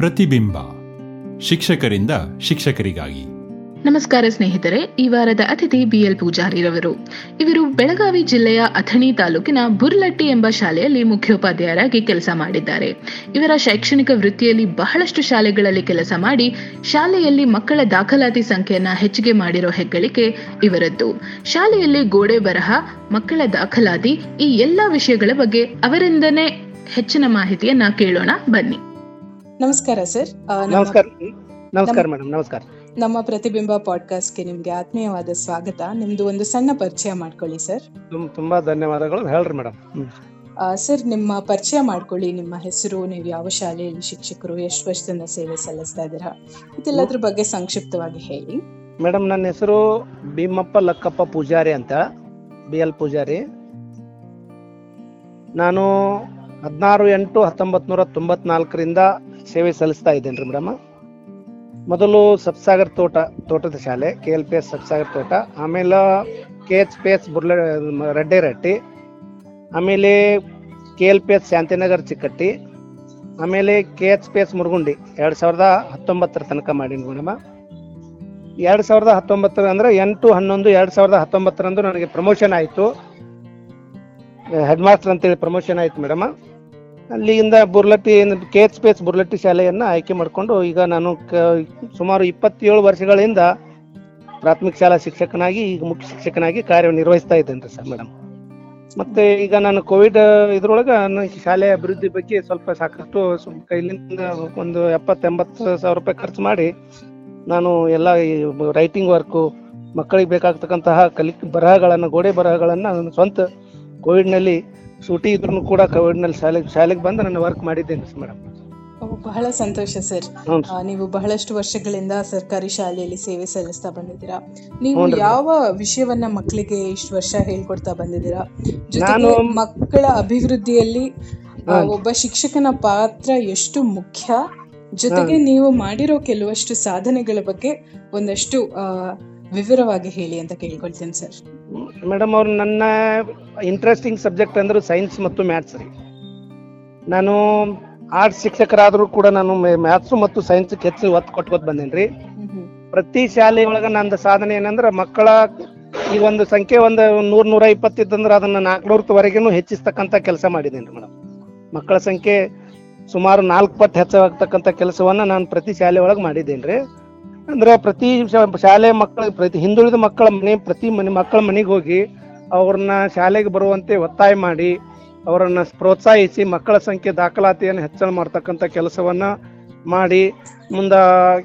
ಪ್ರತಿಬಿಂಬ. ಶಿಕ್ಷಕರಿಂದ ಶಿಕ್ಷಕರಿಗಾಗಿ. ನಮಸ್ಕಾರ ಸ್ನೇಹಿತರೆ, ಈ ವಾರದ ಅತಿಥಿ ಬಿಎಲ್ ಪೂಜಾರಿರವರು. ಇವರು ಬೆಳಗಾವಿ ಜಿಲ್ಲೆಯ ಅಥಣಿ ತಾಲೂಕಿನ ಬುರ್ಲಟ್ಟಿ ಎಂಬ ಶಾಲೆಯಲ್ಲಿ ಮುಖ್ಯೋಪಾಧ್ಯಾಯರಾಗಿ ಕೆಲಸ ಮಾಡಿದ್ದಾರೆ. ಇವರ ಶೈಕ್ಷಣಿಕ ವೃತ್ತಿಯಲ್ಲಿ ಬಹಳಷ್ಟು ಶಾಲೆಗಳಲ್ಲಿ ಕೆಲಸ ಮಾಡಿ, ಶಾಲೆಯಲ್ಲಿ ಮಕ್ಕಳ ದಾಖಲಾತಿ ಸಂಖ್ಯೆಯನ್ನ ಹೆಚ್ಚಿಗೆ ಮಾಡಿರೋ ಹೆಗ್ಗಳಿಕೆ ಇವರದ್ದು. ಶಾಲೆಯಲ್ಲಿ ಗೋಡೆ ಬರಹ, ಮಕ್ಕಳ ದಾಖಲಾತಿ ಈ ಎಲ್ಲಾ ವಿಷಯಗಳ ಬಗ್ಗೆ ಅವರಿಂದನೇ ಹೆಚ್ಚಿನ ಮಾಹಿತಿಯನ್ನ ಕೇಳೋಣ ಬನ್ನಿ. ನಮಸ್ಕಾರ ಸರ್. ನಮಸ್ಕಾರ ನಮಸ್ಕಾರ ಮೇಡಮ್ ನಮಸ್ಕಾರ. ನಮ್ಮ ಪ್ರತಿಬಿಂಬ ಪಾಡ್ಕಾಸ್ಟ್ಗೆ ನಿಮ್ಗೆ ಆತ್ಮೀಯವಾದ ಸ್ವಾಗತ. ನಿಮ್ದು ಒಂದು ಸಣ್ಣ ಪರಿಚಯ ಮಾಡ್ಕೊಳ್ಳಿ ಸರ್. ತುಂಬಾ ಧನ್ಯವಾದಗಳು. ಹೇಳ್ರಿ ಮೇಡಮ್. ಸರ್ ನಿಮ್ಮ ಪರಿಚಯ ಮಾಡ್ಕೊಳ್ಳಿ. ನಿಮ್ಮ ಹೆಸರು ನೀವು ಯಾವ ಶಾಲೆಯಲ್ಲಿ ಶಿಕ್ಷಕರು ಎಷ್ಟು ವರ್ಷದಿಂದ ಸೇವೆ ಸಲ್ಲಿಸ್ತಾ ಇದ್ದೀರಾ? ಇದೆಲ್ಲದ್ರ ಬಗ್ಗೆ ಸಂಕ್ಷಿಪ್ತವಾಗಿ ಹೇಳಿ. ಮೇಡಮ್ ನನ್ನ ಹೆಸರು ಭೀಮಪ್ಪ ಲಕ್ಕಪ್ಪ ಪೂಜಾರಿ ಅಂತ. B L Pujari. ನಾನು ಹದಿನಾರು ಎಂಟು ಹತ್ತೊಂಬತ್ ನೂರ ತೊಂಬತ್ನಾಲ್ಕರಿಂದ ಸೇವೆ ಸಲ್ಲಿಸ್ತಾ ಇದ್ದೇನೆ ಮೇಡಮ್? ಮೊದಲು ಸಬ್ಸಾಗರ್ ತೋಟ, ತೋಟದ ಶಾಲೆ K L P S Sabsagar ತೋಟ, ಆಮೇಲೆ K H P S Burla Radderatti ಆಮೇಲೆ K L P S Shantinagar Chikkatti, ಆಮೇಲೆ K H P S Murugundi, ಎರಡು ಸಾವಿರದ ಹತ್ತೊಂಬತ್ತರ ತನಕ ಮಾಡೀನಿ ಮೇಡಮ್. ಎರಡು ಸಾವಿರದ ಹತ್ತೊಂಬತ್ತರ ಅಂದರೆ ಎಂಟು, ಹನ್ನೊಂದು, ಎರಡು ಸಾವಿರದ ಹತ್ತೊಂಬತ್ತರಂದು ನನಗೆ ಪ್ರಮೋಷನ್ ಆಯಿತು. ಹೆಡ್ ಮಾಸ್ಟರ್ ಅಂತೇಳಿ ಪ್ರಮೋಷನ್ ಆಯಿತು ಮೇಡಮ್. ಅಲ್ಲಿಂದ Burlatti K H P Burlatti ಶಾಲೆಯನ್ನು ಆಯ್ಕೆ ಮಾಡಿಕೊಂಡು ಈಗ ನಾನು ಸುಮಾರು ಇಪ್ಪತ್ತೇಳು ವರ್ಷಗಳಿಂದ ಪ್ರಾಥಮಿಕ ಶಾಲಾ ಶಿಕ್ಷಕನಾಗಿ, ಈಗ ಮುಖ್ಯ ಶಿಕ್ಷಕನಾಗಿ ಕಾರ್ಯನಿರ್ವಹಿಸ್ತಾ ಇದ್ದೇನೆ ರೀ ಸರ್ ಮೇಡಮ್ ಮತ್ತೆ ಈಗ ನಾನು ಕೋವಿಡ್ ಇದ್ರೊಳಗೆ ಶಾಲೆ ಅಭಿವೃದ್ಧಿ ಬಗ್ಗೆ ಸ್ವಲ್ಪ ಸಾಕಷ್ಟು ಕೈಲಿಂದ ಒಂದು ಎಪ್ಪತ್ತು ಎಂಬತ್ತು ಸಾವಿರ ರೂಪಾಯಿ ಖರ್ಚು ಮಾಡಿ ನಾನು ಎಲ್ಲ ರೈಟಿಂಗ್ ವರ್ಕು ಮಕ್ಕಳಿಗೆ ಬೇಕಾಗ್ತಕ್ಕಂತಹ ಕಲಿ ಬರಹಗಳನ್ನು, ಗೋಡೆ ಬರಹಗಳನ್ನು ನನ್ನ ಸ್ವಂತ ಕೋವಿಡ್ನಲ್ಲಿ ಸೂಟಿ ಇದ್ರೂ ಕೂಡ ಕೋವಿಡ್ನಲ್ಲಿ ಶಾಲೆಗೆ ಶಾಲೆಗೆ ಬಂದು ನಾನು ವರ್ಕ್ ಮಾಡಿದ್ದೇನೆ ಮೇಡಮ್ ಬಹಳ ಸಂತೋಷ ಸರ್. ನೀವು ಬಹಳಷ್ಟು ವರ್ಷಗಳಿಂದ ಸರ್ಕಾರಿ ಶಾಲೆಯಲ್ಲಿ ಸೇವೆ ಸಲ್ಲಿಸ್ತಾ ಬಂದಿದ್ದೀರಾ. ನೀವು ಯಾವ ವಿಷಯವನ್ನ ಮಕ್ಕಳಿಗೆ ಇಷ್ಟು ವರ್ಷ ಹೇಳ್ಕೊಡ್ತಾ ಬಂದಿದ್ದೀರಾ? ಜೊತೆಗೆ ನಾನು- ಮಕ್ಕಳ ಅಭಿವೃದ್ಧಿಯಲ್ಲಿ ಒಬ್ಬ ಶಿಕ್ಷಕನ ಪಾತ್ರ ಎಷ್ಟು ಮುಖ್ಯ? ಜೊತೆಗೆ ನೀವು ಮಾಡಿರೋ ಕೆಲವಷ್ಟು ಸಾಧನೆಗಳ ಬಗ್ಗೆ ಒಂದಷ್ಟು ಆ, ವಿವರವಾಗಿ ಹೇಳಿ ಅಂತ ಕೇಳ್ಕೊಳ್ತೇನೆ ಸರ್. ಮೇಡಮ್ ಅವ್ರು ನನ್ನ ಇಂಟ್ರೆಸ್ಟಿಂಗ್ ಸಬ್ಜೆಕ್ಟ್ ಅಂದ್ರೆ ಸೈನ್ಸ್ ಮತ್ತು ಮ್ಯಾಥ್ಸ್ ರೀ. ನಾನು ಆರ್ಟ್ಸ್ ಶಿಕ್ಷಕರಾದರೂ ಕೂಡ ನಾನು ಮ್ಯಾಥ್ಸ್ ಮತ್ತು ಸೈನ್ಸ್ ಹೆಚ್ಚು ಒತ್ತು ಕೊಟ್ಕೊತ ಬಂದೇನಿ ರೀ. ಪ್ರತಿ ಶಾಲೆಯೊಳಗ ನಂದು ಸಾಧನೆ ಏನಂದ್ರೆ ಮಕ್ಕಳ ಈ ಒಂದು ಸಂಖ್ಯೆ ಒಂದು ನೂರ್ ನೂರ ಇಪ್ಪತ್ತಿತ್ತಂದ್ರೆ ಅದನ್ನ ನಾಲ್ಕುನೂರವರೆಗೂ ಹೆಚ್ಚಿಸ್ತಕ್ಕಂಥ ಕೆಲಸ ಮಾಡಿದ್ದೇನೆ ರೀ ಮೇಡಮ್. ಮಕ್ಕಳ ಸಂಖ್ಯೆ ಸುಮಾರು ನಾಲ್ಕು ಪಟ್ಟು ಹೆಚ್ಚಾಗ್ತಕ್ಕಂಥ ಕೆಲಸವನ್ನ ನಾನು ಪ್ರತಿ ಶಾಲೆ ಒಳಗೆ ಮಾಡಿದ್ದೇನೆ ರೀ. ಅಂದ್ರೆ ಪ್ರತಿ ಶಾಲೆ ಮಕ್ಕಳ, ಪ್ರತಿ ಹಿಂದುಳಿದ ಮಕ್ಕಳ ಮನೆ, ಪ್ರತಿ ಮನೆ, ಮಕ್ಕಳ ಮನೆಗೆ ಹೋಗಿ ಅವ್ರನ್ನ ಶಾಲೆಗೆ ಬರುವಂತೆ ಒತ್ತಾಯ ಮಾಡಿ, ಅವರನ್ನ ಪ್ರೋತ್ಸಾಹಿಸಿ ಮಕ್ಕಳ ಸಂಖ್ಯೆ ದಾಖಲಾತಿಯನ್ನು ಹೆಚ್ಚಳ ಮಾಡ್ತಕ್ಕಂಥ ಕೆಲಸವನ್ನ ಮಾಡಿ, ಮುಂದ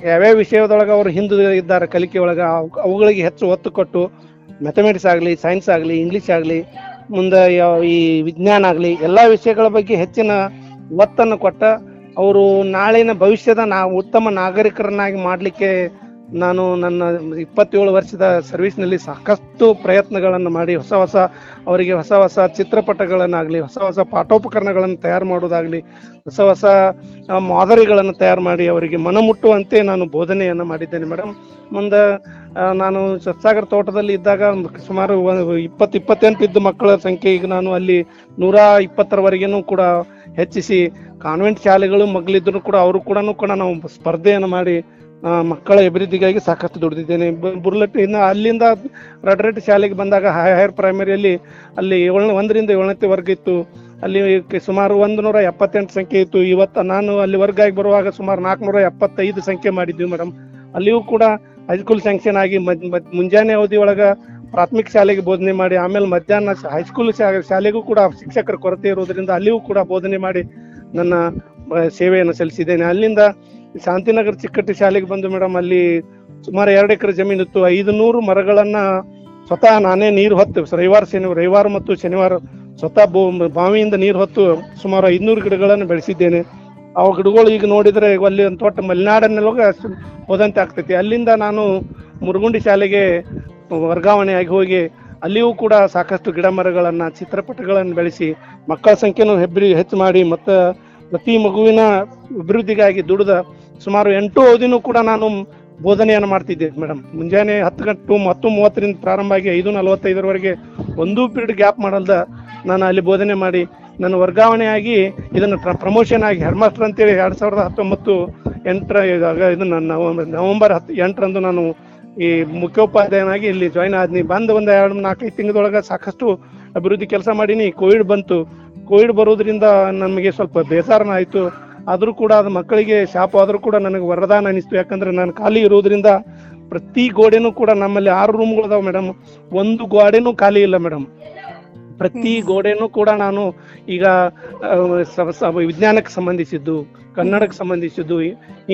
ಯಾವ್ಯಾವ ವಿಷಯದೊಳಗೆ ಅವರು ಹಿಂದೂ ಇದ್ದಾರೆ ಕಲಿಕೆ ಒಳಗೆ, ಅವ್- ಅವುಗಳಿಗೆ ಹೆಚ್ಚು ಒತ್ತು ಕೊಟ್ಟು, ಮ್ಯಾಥಮೆಟಿಕ್ಸ್ ಆಗಲಿ, ಸೈನ್ಸ್ ಆಗಲಿ, ಇಂಗ್ಲಿಷ್ ಆಗಲಿ, ಮುಂದೆ ಈ ವಿಜ್ಞಾನ ಆಗಲಿ, ಎಲ್ಲ ವಿಷಯಗಳ ಬಗ್ಗೆ ಹೆಚ್ಚಿನ ಒತ್ತನ್ನು ಕೊಟ್ಟ ಅವರು ನಾಳಿನ ಭವಿಷ್ಯದ ನಾ ಉತ್ತಮ ನಾಗರಿಕರನ್ನಾಗಿ ಮಾಡಲಿಕ್ಕೆ ನಾನು ನನ್ನ ಇಪ್ಪತ್ತೇಳು ವರ್ಷದ ಸರ್ವಿಸ್ನಲ್ಲಿ ಸಾಕಷ್ಟು ಪ್ರಯತ್ನಗಳನ್ನು ಮಾಡಿ ಹೊಸ ಹೊಸ ಅವರಿಗೆ ಹೊಸ ಹೊಸ ಚಿತ್ರಪಟಗಳನ್ನಾಗಲಿ, ಹೊಸ ಹೊಸ ಪಾಠೋಪಕರಣಗಳನ್ನು ತಯಾರು ಮಾಡೋದಾಗಲಿ, ಹೊಸ ಹೊಸ ಮಾದರಿಗಳನ್ನು ತಯಾರು ಮಾಡಿ ಅವರಿಗೆ ಮನಮುಟ್ಟುವಂತೆ ನಾನು ಬೋಧನೆಯನ್ನು ಮಾಡಿದ್ದೇನೆ. ಮೇಡಮ್ ಮುಂದೆ ನಾನು ಸತ್ಸಾಗರ್ ತೋಟದಲ್ಲಿ ಇದ್ದಾಗ ಸುಮಾರು ಇಪ್ಪತ್ತು ಇಪ್ಪತ್ತೆಂಟು ಇದ್ದ ಮಕ್ಕಳ ಸಂಖ್ಯೆ ಈಗ ನಾನು ಅಲ್ಲಿ ನೂರ ಇಪ್ಪತ್ತರವರೆಗೂ ಕೂಡ ಹೆಚ್ಚಿಸಿ ಕಾನ್ವೆಂಟ್ ಶಾಲೆಗಳು ಮಗಳಿದ್ರು ಕೂಡ ಅವರು ಕೂಡ ಕೂಡ ನಾವು ಸ್ಪರ್ಧೆಯನ್ನು ಮಾಡಿ ಮಕ್ಕಳ ಅಭಿವೃದ್ಧಿಗಾಗಿ ಸಾಕಷ್ಟು ದುಡಿದಿದ್ದೇನೆ. ಬುರ್ಲಟ್ ಇನ್ನು ಅಲ್ಲಿಂದ ರಡ್ರೆಟ್ ಶಾಲೆಗೆ ಬಂದಾಗ ಹೈಯರ್ ಪ್ರೈಮರಿಯಲ್ಲಿ ಅಲ್ಲಿ ಏಳನೇ ಒಂದರಿಂದ ಏಳನೇ ವರ್ಗ ಇತ್ತು. ಅಲ್ಲಿ ಸುಮಾರು ಒಂದು ನೂರ ಎಪ್ಪತ್ತೆಂಟು ಸಂಖ್ಯೆ ಇತ್ತು. ಇವತ್ತು ನಾನು ಅಲ್ಲಿ ವರ್ಗ ಆಗಿ ಬರುವಾಗ ಸುಮಾರು ನಾಲ್ಕುನೂರ ಎಪ್ಪತ್ತೈದು ಸಂಖ್ಯೆ ಮಾಡಿದ್ವಿ ಮೇಡಮ್ ಅಲ್ಲಿಯೂ ಕೂಡ ಹೈಸ್ಕೂಲ್ ಸ್ಯಾಂಕ್ಷನ್ ಆಗಿ ಮುಂಜಾನೆ ಅವಧಿ ಒಳಗ ಪ್ರಾಥಮಿಕ ಶಾಲೆಗೆ ಬೋಧನೆ ಮಾಡಿ, ಆಮೇಲೆ ಮಧ್ಯಾಹ್ನ ಹೈಸ್ಕೂಲ್ ಶಾಲೆಗೂ ಕೂಡ ಶಿಕ್ಷಕರ ಕೊರತೆ ಇರೋದ್ರಿಂದ ಅಲ್ಲಿಯೂ ಕೂಡ ಬೋಧನೆ ಮಾಡಿ ನನ್ನ ಸೇವೆಯನ್ನು ಸಲ್ಲಿಸಿದ್ದೇನೆ. ಅಲ್ಲಿಂದ ಶಾಂತಿನಗರ ಚಿಕ್ಕಟ್ಟಿ ಶಾಲೆಗೆ ಬಂದು ಮೇಡಮ್ ಅಲ್ಲಿ ಸುಮಾರು ಎರಡು ಎಕರೆ ಜಮೀನಿತ್ತು ಐದು ನೂರು ಮರಗಳನ್ನ ಸ್ವತಃ ನಾನೇ ನೀರು ಹೊತ್ತು ರವಿವಾರ ಶನಿವಾರ, ರವಿವಾರ ಮತ್ತು ಶನಿವಾರ ಸ್ವತಃ ಬಾವಿಯಿಂದ ನೀರು ಹೊತ್ತು ಸುಮಾರು ಐದುನೂರು ಗಿಡಗಳನ್ನು ಬೆಳೆಸಿದ್ದೇನೆ. ಆ ಗಿಡಗಳು ಈಗ ನೋಡಿದ್ರೆ ಅಲ್ಲಿ ಒಂದು ತೋಟ ಮಲೆನಾಡನ್ನೆಲ್ಲ ಹೋದಂತೆ ಆಗ್ತೈತಿ. ಅಲ್ಲಿಂದ ನಾನು ಮುರುಗುಂಡಿ ಶಾಲೆಗೆ ವರ್ಗಾವಣೆಯಾಗಿ ಹೋಗಿ ಅಲ್ಲಿಯೂ ಕೂಡ ಸಾಕಷ್ಟು ಗಿಡ ಮರಗಳನ್ನು, ಚಿತ್ರಪಟಗಳನ್ನು ಬೆಳೆಸಿ ಮಕ್ಕಳ ಸಂಖ್ಯೆನೂ ಹೆಬ್ಬರಿ ಹೆಚ್ಚು ಮಾಡಿ ಮತ್ತು ಪ್ರತಿ ಮಗುವಿನ ಅಭಿವೃದ್ಧಿಗಾಗಿ ದುಡಿದ ಸುಮಾರು ಎಂಟು ಅವಧಿನೂ ಕೂಡ ನಾನು ಬೋಧನೆಯನ್ನು ಮಾಡ್ತಿದ್ದೆ ಮೇಡಮ್ ಮುಂಜಾನೆ ಹತ್ತು ಗಂಟೆ ಹತ್ತು ಮೂವತ್ತರಿಂದ ಪ್ರಾರಂಭ ಆಗಿ ಐದು ನಲವತ್ತೈದರವರೆಗೆ ಒಂದು ಪೀರಿಯಡ್ ಗ್ಯಾಪ್ ಮಾಡಲ್ದ ನಾನು ಅಲ್ಲಿ ಬೋಧನೆ ಮಾಡಿ ನನ್ನ ವರ್ಗಾವಣೆಯಾಗಿ ಇದನ್ನು ಪ್ರಮೋಷನ್ ಆಗಿ ಹೆಡ್ ಮಾಸ್ಟರ್ ಅಂತೇಳಿ ಎರಡು ಸಾವಿರದ ಹತ್ತೊಂಬತ್ತು ಎಂಟರ ಇದು ನವಂಬರ್ ಹತ್ತು ಎಂಟರಂದು ನಾನು ಈ ಮುಖ್ಯೋಪಾಧ್ಯಾಯನಾಗಿ ಇಲ್ಲಿ ಜಾಯ್ನ್ ಆದ್ನಿ. ಬಂದು ಒಂದು ಎರಡು ನಾಲ್ಕೈದು ತಿಂಗಳೊಳಗೆ ಸಾಕಷ್ಟು ಅಭಿವೃದ್ಧಿ ಕೆಲಸ ಮಾಡೀನಿ. ಕೋವಿಡ್ ಬಂತು. ಕೋವಿಡ್ ಬರೋದ್ರಿಂದ ನಮಗೆ ಸ್ವಲ್ಪ ಬೇಸರನ ಆಯಿತು. ಆದರೂ ಕೂಡ ಅದು ಮಕ್ಕಳಿಗೆ ಶಾಪ ಆದರೂ ಕೂಡ ನನಗೆ ವರದಾನ ಅನಿಸ್ತು. ಯಾಕಂದ್ರೆ ನಾನು ಖಾಲಿ ಇರೋದ್ರಿಂದ ಪ್ರತಿ ಗೋಡೆನೂ ಕೂಡ ನಮ್ಮಲ್ಲಿ ಆರು ರೂಮ್ಗಳು ಅದಾವ ಮೇಡಮ್ ಒಂದು ಗೋಡೆನೂ ಖಾಲಿ ಇಲ್ಲ ಮೇಡಮ್ ಪ್ರತಿ ಗೋಡೆನೂ ಕೂಡ ನಾನು ಈಗ ವಿಜ್ಞಾನಕ್ಕೆ ಸಂಬಂಧಿಸಿದ್ದು, ಕನ್ನಡಕ್ಕೆ ಸಂಬಂಧಿಸಿದ್ದು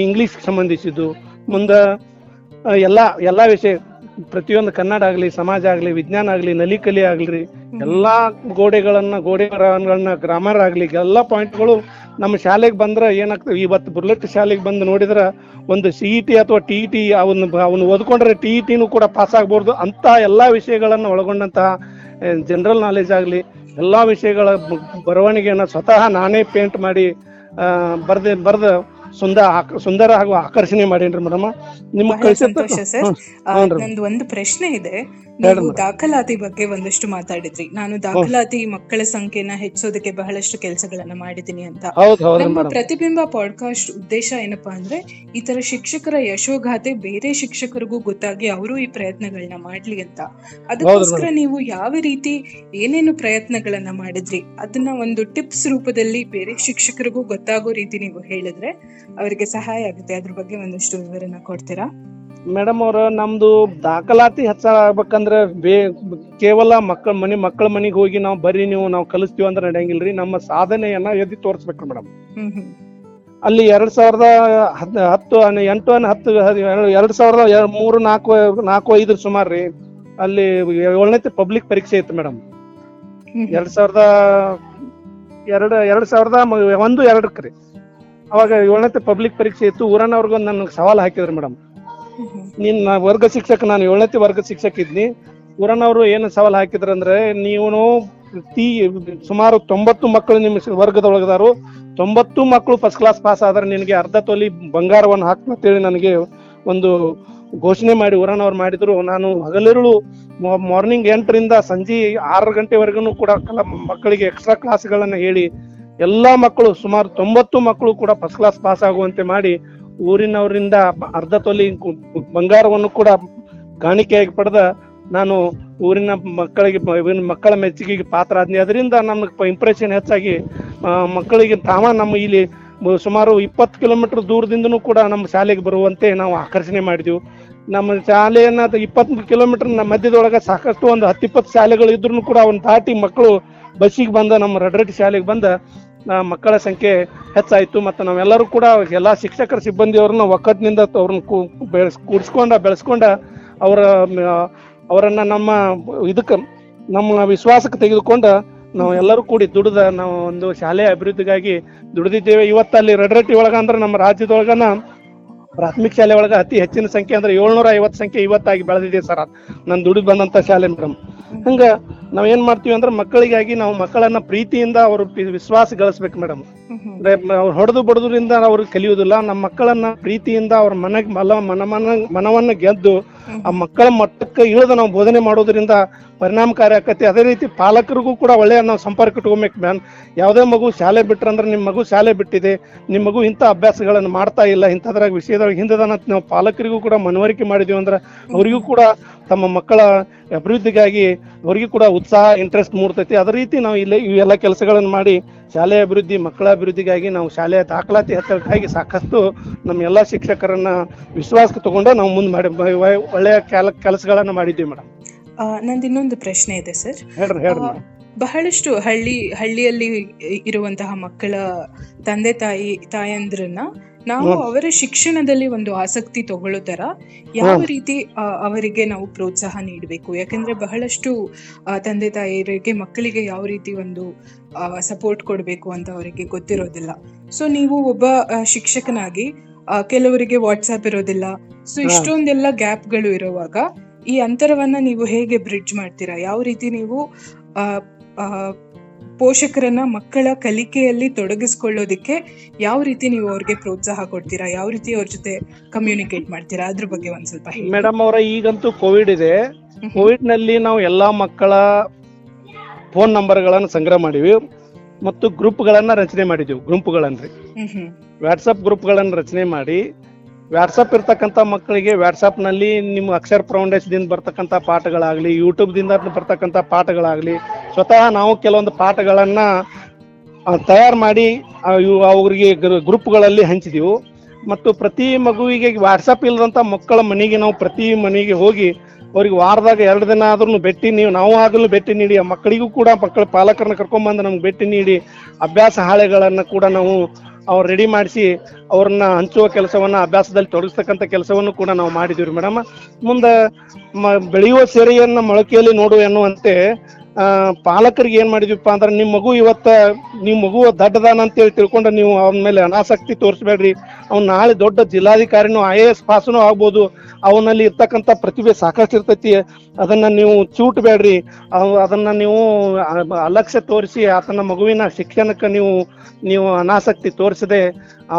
ಇಂಗ್ಲಿಷ್ಗೆ ಸಂಬಂಧಿಸಿದ್ದು, ಮುಂದೆ ಎಲ್ಲಾ ಎಲ್ಲಾ ವಿಷಯ ಪ್ರತಿಯೊಂದು ಕನ್ನಡ ಆಗ್ಲಿ ಸಮಾಜ ಆಗ್ಲಿ ವಿಜ್ಞಾನ ಆಗ್ಲಿ ನಲಿಕಲಿ ಆಗ್ಲಿ ಎಲ್ಲಾ ಗೋಡೆಗಳನ್ನ ಗೋಡೆಗಳನ್ನ ಗ್ರಾಮರ್ ಆಗ್ಲಿ ಎಲ್ಲಾ ಪಾಯಿಂಟ್ಗಳು ನಮ್ಮ ಶಾಲೆಗೆ ಬಂದ್ರೆ ಏನಾಗ್ತದೆ ಇವತ್ತು ಬುರ್ಲೆಟ್ ಶಾಲೆಗೆ ಬಂದು ನೋಡಿದ್ರ ಒಂದು ಸಿ ಇ ಟಿ ಅಥವಾ ಟಿ ಇ ಟಿ ಅವನ್ನ ಅವನು ಓದ್ಕೊಂಡ್ರೆ ಟಿ ಇ ಟಿನೂ ಕೂಡ ಪಾಸ್ ಆಗ್ಬಾರ್ದು ಅಂತ ಎಲ್ಲಾ ವಿಷಯಗಳನ್ನ ಒಳಗೊಂಡಂತಹ ಜನರಲ್ ನಾಲೆಜ್ ಆಗಲಿ ಎಲ್ಲಾ ವಿಷಯಗಳ ಬರವಣಿಗೆಯನ್ನ ಸ್ವತಃ ನಾನೇ ಪೇಂಟ್ ಮಾಡಿ ಬರ್ದೆ ಬರ್ದ ಸುಂದರ ಸುಂದರ ಹಾಗೂ ಆಕರ್ಷಣೆ ಮಾಡೇನ್ರಿ ಮೇಡಮ್? ನಿಮ್ಗೆ ಬಹಳ ಸಂತೋಷ ಸರ್. ಆ, ಹ್ಞೂನ್ರಿ. ನಂದು ಒಂದು ಪ್ರಶ್ನೆ ಇದೆ. ನೀವು ದಾಖಲಾತಿ ಬಗ್ಗೆ ಒಂದಷ್ಟು ಮಾತಾಡಿದ್ರಿ. ನಾನು ದಾಖಲಾತಿ ಮಕ್ಕಳ ಸಂಖ್ಯೆನ ಹೆಚ್ಚೋದಕ್ಕೆ ಬಹಳಷ್ಟು ಕೆಲಸಗಳನ್ನ ಮಾಡಿದ್ದೀನಿ ಅಂತ. ಹೌದು ಹೌದ್ರಿ ನಮ್ಮ ಮೇಡಮ್. ಪ್ರತಿಬಿಂಬ ಪಾಡ್ಕಾಸ್ಟ್ ಉದ್ದೇಶ ಏನಪ್ಪಾ ಅಂದ್ರೆ ಈ ತರ ಶಿಕ್ಷಕರ ಯಶೋಗಾಥೆ ಬೇರೆ ಶಿಕ್ಷಕರಿಗೂ ಗೊತ್ತಾಗಿ ಅವರು ಈ ಪ್ರಯತ್ನಗಳನ್ನ ಮಾಡ್ಲಿ ಅಂತ. ಅದಕ್ಕೋಸ್ಕರ ನೀವು ಯಾವ ರೀತಿ ಏನೇನು ಪ್ರಯತ್ನಗಳನ್ನ ಮಾಡಿದ್ರಿ? ಅದನ್ನ ಒಂದು ಟಿಪ್ಸ್ ರೂಪದಲ್ಲಿ ಬೇರೆ ಶಿಕ್ಷಕರಿಗೂ ಗೊತ್ತಾಗೋ ರೀತಿ ನೀವು ಹೇಳಿದ್ರೆ ಅವರಿಗೆ ಸಹಾಯ ಆಗುತ್ತೆ. ಅದ್ರ ಬಗ್ಗೆ ಒಂದಷ್ಟು ವಿವರನ ಕೊಡ್ತೀರಾ? ಮೇಡಮ್ ಅವ್ರ ನಮ್ದು ದಾಖಲಾತಿ ಹೆಚ್ಚಾಗ್ಬೇಕಂದ್ರೆ ಬೇ ಕೇವಲ ಮಕ್ಕಳ ಮನೆ ಮಕ್ಕಳ ಮನೆಗೆ ಹೋಗಿ ನಾವು ಬರೀ ನೀವು ನಾವು ಕಲಿಸ್ತೀವಿ ಅಂದ್ರೆ ನಡೆಯಂಗಿಲ್ರಿ ನಮ್ಮ ಸಾಧನೆಯನ್ನ ಎದ್ದು ತೋರಿಸ್ಬೇಕು ಮೇಡಮ್. ಅಲ್ಲಿ ಎರಡ್ ಸಾವಿರದ ಹತ್ತು ಎಂಟು ಹತ್ತು ಎರಡ್ ಸಾವಿರದ ಮೂರು ನಾಲ್ಕು ನಾಲ್ಕು ಐದು ಸುಮಾರು ರೀ. ಅಲ್ಲಿ ಏಳನೇ ಪಬ್ಲಿಕ್ ಪರೀಕ್ಷೆ ಇತ್ತು ಮೇಡಮ್. ಎರಡ್ ಸಾವಿರದ ಎರಡು ಎರಡ್ ಸಾವಿರದ ಒಂದು ಎರಡಕ್ಕೆ ರೀ. ಅವಾಗ ಏಳನೇ ಪಬ್ಲಿಕ್ ಪರೀಕ್ಷೆ ಇತ್ತು. ಊರನ್ನವ್ರಿಗೆ ಒಂದು ನನಗೆ ಸವಾಲ್ ಹಾಕಿದ್ರು ಮೇಡಮ್ ಹ್ಮ್ ಹ್ಮ್ ನೀನ್ ನಾ ವರ್ಗ ಶಿಕ್ಷಕ, ನಾನು ಏಳನೇ ವರ್ಗ ಶಿಕ್ಷಕ ಇದ್ನಿ. ಊರನವರು ಏನು ಸವಾಲ್ ಹಾಕಿದ್ರಂದ್ರೆ ನೀವು ತೀ ಸುಮಾರು ತೊಂಬತ್ತು ಮಕ್ಕಳು ನಿಮ್ಮ ವರ್ಗದೊಳಗದಾರು. ತೊಂಬತ್ತು ಮಕ್ಕಳು ಫಸ್ಟ್ ಕ್ಲಾಸ್ ಪಾಸ್ ಆದ್ರೆ ನಿನಗೆ ಅರ್ಧ ತೊಲಿ ಬಂಗಾರವನ್ನು ಹಾಕ್ತೇಳಿ ನನಗೆ ಒಂದು ಘೋಷಣೆ ಮಾಡಿ ಊರನವ್ರು ಮಾಡಿದ್ರು. ನಾನು ಹಗಲಿರುಳು ಮಾರ್ನಿಂಗ್ ಎಂಟರಿಂದ ಸಂಜೆ ಆರು ಗಂಟೆವರೆಗೂ ಕೂಡ ಮಕ್ಕಳಿಗೆ ಎಕ್ಸ್ಟ್ರಾ ಕ್ಲಾಸ್ಗಳನ್ನ ಹೇಳಿ ಎಲ್ಲಾ ಮಕ್ಕಳು, ಸುಮಾರು ತೊಂಬತ್ತು ಮಕ್ಕಳು ಕೂಡ ಫಸ್ಟ್ ಕ್ಲಾಸ್ ಪಾಸ್ ಆಗುವಂತೆ ಮಾಡಿ ಊರಿನವರಿಂದ ಅರ್ಧ ತೊಲಿ ಬಂಗಾರವನ್ನು ಕೂಡ ಕಾಣಿಕೆಯಾಗಿ ಪಡೆದ ನಾನು ಊರಿನ ಮಕ್ಕಳಿಗೆ ಮಕ್ಕಳ ಮೆಚ್ಚುಗೆಗೆ ಪಾತ್ರ ಆದ್ನಿ ಅದರಿಂದ ನಮ್ಗೆ ಇಂಪ್ರೆಷನ್ ಹೆಚ್ಚಾಗಿ ಮಕ್ಕಳಿಗೆ ತಾವ ನಮ್ಮ ಇಲ್ಲಿ ಸುಮಾರು ಇಪ್ಪತ್ತು ಕಿಲೋಮೀಟರ್ ದೂರದಿಂದನೂ ಕೂಡ ನಮ್ಮ ಶಾಲೆಗೆ ಬರುವಂತೆ ನಾವು ಆಕರ್ಷಣೆ ಮಾಡಿದ್ವಿ. ನಮ್ಮ ಶಾಲೆಯನ್ನ ಇಪ್ಪತ್ತು ಕಿಲೋಮೀಟರ್ ಮಧ್ಯದೊಳಗೆ ಸಾಕಷ್ಟು ಒಂದು ಹತ್ತಿಪ್ಪತ್ತು ಶಾಲೆಗಳು ಇದ್ರೂ ಕೂಡ ಅವನ್ನ ದಾಟಿ ಮಕ್ಕಳು ಬಸ್ಸಿಗೆ ಬಂದ, ನಮ್ಮ ರಡ್ರಟ್ಟಿ ಶಾಲೆಗೆ ಬಂದ ಮಕ್ಕಳ ಸಂಖ್ಯೆ ಹೆಚ್ಚಾಯಿತು. ಮತ್ತು ನಾವೆಲ್ಲರೂ ಕೂಡ ಎಲ್ಲ ಶಿಕ್ಷಕರ ಸಿಬ್ಬಂದಿಯವ್ರನ್ನ ಒಕ್ಕಟ್ಟಿನಿಂದ ಅವ್ರನ್ನ ಬೆಳೆಸ್, ಕೂಡಿಸ್ಕೊಂಡ, ಬೆಳೆಸ್ಕೊಂಡ ಅವರ ಅವರನ್ನ ನಮ್ಮ ಇದಕ್ಕೆ, ನಮ್ಮ ವಿಶ್ವಾಸಕ್ಕೆ ತೆಗೆದುಕೊಂಡ ನಾವು ಎಲ್ಲರೂ ಕೂಡಿ ದುಡಿದ ನಾವು ಒಂದು ಶಾಲೆಯ ಅಭಿವೃದ್ಧಿಗಾಗಿ ದುಡಿದಿದ್ದೇವೆ. ಇವತ್ತಲ್ಲಿ ರಡ್ರಟ್ಟಿ ಒಳಗ ಅಂದ್ರೆ ನಮ್ಮ ರಾಜ್ಯದೊಳಗನ ಪ್ರಾಥಮಿಕ ಶಾಲೆ ಒಳಗ ಅತಿ ಹೆಚ್ಚಿನ ಸಂಖ್ಯೆ ಅಂದ್ರೆ ಏಳ್ನೂರ ಐವತ್ತು ಸಂಖ್ಯೆ ಇವತ್ತಾಗಿ ಬೆಳೆದಿದೆ ಸರ್. ನಾನು ದುಡಿದು ಬಂದಂತ ಶಾಲೆ ಮೇಡಮ್. ಹಂಗ ನಾವ್ ಏನ್ ಮಾಡ್ತೀವಿ ಅಂದ್ರೆ ಮಕ್ಕಳಿಗಾಗಿ ನಾವು ಮಕ್ಕಳನ್ನ ಪ್ರೀತಿಯಿಂದ ಅವ್ರ ವಿಶ್ವಾಸ ಗಳಿಸ್ಬೇಕು ಮೇಡಮ್ ಅಂದ್ರೆ ಅವ್ರು ಹೊಡೆದು ಬಡದ್ರಿಂದ ಅವ್ರು ಕಲಿಯುವುದಿಲ್ಲ. ನಮ್ಮ ಮಕ್ಕಳನ್ನ ಪ್ರೀತಿಯಿಂದ ಅವ್ರ ಮನ ಮಲ ಮನ ಮನ ಮನವನ್ನ ಗೆದ್ದು ಆ ಮಕ್ಕಳ ಮಟ್ಟಕ್ಕೆ ಇಳಿದು ನಾವು ಬೋಧನೆ ಮಾಡೋದ್ರಿಂದ ಪರಿಣಾಮಕಾರಿ ಆಕತಿ ಅದೇ ರೀತಿ ಪಾಲಕರಿಗೂ ಕೂಡ ಒಳ್ಳೆಯ ನಾವು ಸಂಪರ್ಕ ಇಟ್ಕೊಬೇಕು ಮ್ಯಾನ್. ಯಾವುದೇ ಮಗು ಶಾಲೆ ಬಿಟ್ರಂದ್ರೆ ನಿಮ್ಮ ಮಗು ಶಾಲೆ ಬಿಟ್ಟಿದೆ, ನಿಮ್ಮ ಮಗು ಇಂಥ ಅಭ್ಯಾಸಗಳನ್ನು ಮಾಡ್ತಾ ಇಲ್ಲ, ಇಂಥದ್ರಾಗ ವಿಷಯದೊಳಗೆ ಹಿಂದದ ನಾವು ಪಾಲಕರಿಗೂ ಕೂಡ ಮನವರಿಕೆ ಮಾಡಿದೀವಿ ಅಂದ್ರೆ ಅವರಿಗೂ ಕೂಡ ತಮ್ಮ ಮಕ್ಕಳ ಅಭಿವೃದ್ಧಿಗಾಗಿ ಅವರಿಗೂ ಕೂಡ ಉತ್ಸಾಹ ಇಂಟ್ರೆಸ್ಟ್ ಮೂಡ್ತೈತಿ. ಅದೇ ರೀತಿ ನಾವು ಇಲ್ಲಿ ಇವೆಲ್ಲ ಕೆಲಸಗಳನ್ನು ಮಾಡಿ ಶಾಲೆ ಅಭಿವೃದ್ಧಿ, ಮಕ್ಕಳ ಅಭಿವೃದ್ಧಿಗಾಗಿ ನಾವು ಶಾಲೆಯ ದಾಖಲಾತಿ ಹತ್ತಿರಕ್ಕಾಗಿ ಸಾಕಷ್ಟು ನಮ್ಮ ಎಲ್ಲ ಶಿಕ್ಷಕರನ್ನ ವಿಶ್ವಾಸಕ್ಕೆ ತಗೊಂಡು ನಾವು ಮುಂದೆ ಮಾಡಿ, ಒಳ್ಳೆಯ ಕೆಲ, ಕೆಲಸಗಳನ್ನ ಮಾಡಿದ್ದೀವಿ ಮೇಡಮ್. ನಂದು ಇನ್ನೊಂದು ಪ್ರಶ್ನೆ ಇದೆ ಸರ್. ಬಹಳಷ್ಟು ಹಳ್ಳಿ ಹಳ್ಳಿಯಲ್ಲಿ ಇರುವಂತಹ ಮಕ್ಕಳ ತಂದೆ ತಾಯಿ ತಾಯಂದ್ರನ್ನ ನಾವು ಅವರ ಶಿಕ್ಷಣದಲ್ಲಿ ಒಂದು ಆಸಕ್ತಿ ತಗೊಳ್ಳೋ ತರ ಯಾವ ರೀತಿ ಅವರಿಗೆ ನಾವು ಪ್ರೋತ್ಸಾಹ ನೀಡಬೇಕು? ಯಾಕಂದ್ರೆ ಬಹಳಷ್ಟು ತಂದೆ ತಾಯಿಯರಿಗೆ ಮಕ್ಕಳಿಗೆ ಯಾವ ರೀತಿ ಒಂದು ಸಪೋರ್ಟ್ ಕೊಡಬೇಕು ಅಂತ ಅವರಿಗೆ ಗೊತ್ತಿರೋದಿಲ್ಲ. ಸೊ ನೀವು ಒಬ್ಬ ಶಿಕ್ಷಕನಾಗಿ ಕೆಲವರಿಗೆ ವಾಟ್ಸ್ಆಪ್ ಇರೋದಿಲ್ಲ. ಸೊ. ಇಷ್ಟೊಂದೆಲ್ಲ ಗ್ಯಾಪ್ಗಳು ಇರುವಾಗ ಈ ಅಂತರವನ್ನ ನೀವು ಹೇಗೆ ಬ್ರಿಡ್ಜ್ ಮಾಡ್ತೀರಾ? ಯಾವ ರೀತಿ ನೀವು ಪೋಷಕರನ್ನ ಮಕ್ಕಳ ಕಲಿಕೆಯಲ್ಲಿ ತೊಡಗಿಸ್ಕೊಳ್ಳೋದಿಕ್ಕೆ ಯಾವ ರೀತಿ ನೀವು ಅವ್ರಿಗೆ ಪ್ರೋತ್ಸಾಹ ಕೊಡ್ತೀರಾ? ಯಾವ ರೀತಿ ಅವ್ರ ಜೊತೆ ಕಮ್ಯುನಿಕೇಟ್ ಮಾಡ್ತೀರಾ? ಅದ್ರ ಬಗ್ಗೆ ಒಂದ್ ಸ್ವಲ್ಪ ಮೇಡಮ್ ಅವರ ಈಗಂತೂ ಕೋವಿಡ್ ಇದೆ. ಕೋವಿಡ್ನಲ್ಲಿ ನಾವು ಎಲ್ಲಾ ಮಕ್ಕಳ ಫೋನ್ ನಂಬರ್ಗಳನ್ನು ಸಂಗ್ರಹ ಮಾಡಿವಿ ಮತ್ತು ಗ್ರೂಪ್ಗಳನ್ನ ರಚನೆ ಮಾಡಿದೆವು. ಹ್ಮ್ ವಾಟ್ಸಪ್ ಗ್ರೂಪ್ಗಳನ್ನು ರಚನೆ ಮಾಡಿ ವಾಟ್ಸಪ್ ಇರ್ತಕ್ಕಂಥ ಮಕ್ಕಳಿಗೆ ವ್ಯಾಟ್ಸಪ್ನಲ್ಲಿ ನಿಮ್ಮ ಅಕ್ಷರ ಫೌಂಡೇಶನ್ದಿಂದ ಬರ್ತಕ್ಕಂಥ ಪಾಠಗಳಾಗಲಿ ಯೂಟ್ಯೂಬ್ದಿಂದ ಬರ್ತಕ್ಕಂಥ ಪಾಠಗಳಾಗಲಿ, ಸ್ವತಃ ನಾವು ಕೆಲವೊಂದು ಪಾಠಗಳನ್ನು ತಯಾರು ಮಾಡಿ ಅವ್ರಿಗೆ ಗ್ರೂಪ್ಗಳಲ್ಲಿ ಹಂಚಿದೆವು. ಮತ್ತು ಪ್ರತಿ ಮಗುವಿಗೆ ವಾಟ್ಸಪ್ ಇಲ್ಲದಂಥ ಮಕ್ಕಳ ಮನೆಗೆ ನಾವು ಪ್ರತಿ ಮನೆಗೆ ಹೋಗಿ, ಅವ್ರಿಗೆ ವಾರದಾಗ ಎರಡು ದಿನ ಆದ್ರೂ ಭೇಟಿ ನೀವು ನಾವು ಆಗಲು ಭೇಟಿ ನೀಡಿ, ಆ ಮಕ್ಕಳಿಗೂ ಕೂಡ ಮಕ್ಕಳ ಪಾಲಕರನ್ನ ಕರ್ಕೊಂಬಂದು ನಮ್ಗೆ ಭೇಟಿ ನೀಡಿ, ಅಭ್ಯಾಸ ಹಾಳೆಗಳನ್ನು ಕೂಡ ನಾವು ಅವ್ರು ರೆಡಿ ಮಾಡಿಸಿ ಅವ್ರನ್ನ ಹಂಚುವ ಕೆಲಸವನ್ನ ಅಭ್ಯಾಸದಲ್ಲಿ ತೊಡಗಿಸ್ತಕ್ಕಂಥ ಕೆಲಸವನ್ನು ಕೂಡ ನಾವು ಮಾಡಿದೀವಿ ಮೇಡಮ್. ಮುಂದೆ ಬೆಳೆಯುವ ಸೆರೆಯನ್ನ ಮೊಳಕೆಯಲ್ಲಿ ನೋಡು ಎನ್ನುವಂತೆ ಪಾಲಕರಿಗೆ ಏನ್ ಮಾಡಿದ್ವಿಪ್ಪ ಅಂದ್ರೆ ನಿಮ್ಮ ಮಗು ಇವತ್ತ ನಿಮ್ಮ ಮಗು ದಡ್ಡದಾನ ಅಂತೇಳಿ ತಿಳ್ಕೊಂಡು ನೀವು ಅವನ ಮೇಲೆ ಅನಾಸಕ್ತಿ ತೋರಿಸ್ಬೇಡ್ರಿ. ಅವ್ನ ನಾಳೆ ದೊಡ್ಡ ಜಿಲ್ಲಾಧಿಕಾರಿನೂ ಐ ಎ ಎಸ್ ಪಾಸನು ಆಗ್ಬೋದು. ಅವನಲ್ಲಿ ಇರ್ತಕ್ಕಂಥ ಪ್ರತಿಭೆ ಸಾಕಷ್ಟು ಇರ್ತೈತಿ. ಅದನ್ನ ನೀವು ಚೂಟ್ಬೇಡ್ರಿ. ಅದನ್ನ ನೀವು ಅಲಕ್ಷ್ಯ ತೋರಿಸಿ ಆತನ ಮಗುವಿನ ಶಿಕ್ಷಣಕ್ಕೆ ನೀವು ನೀವು ಅನಾಸಕ್ತಿ ತೋರಿಸದೆ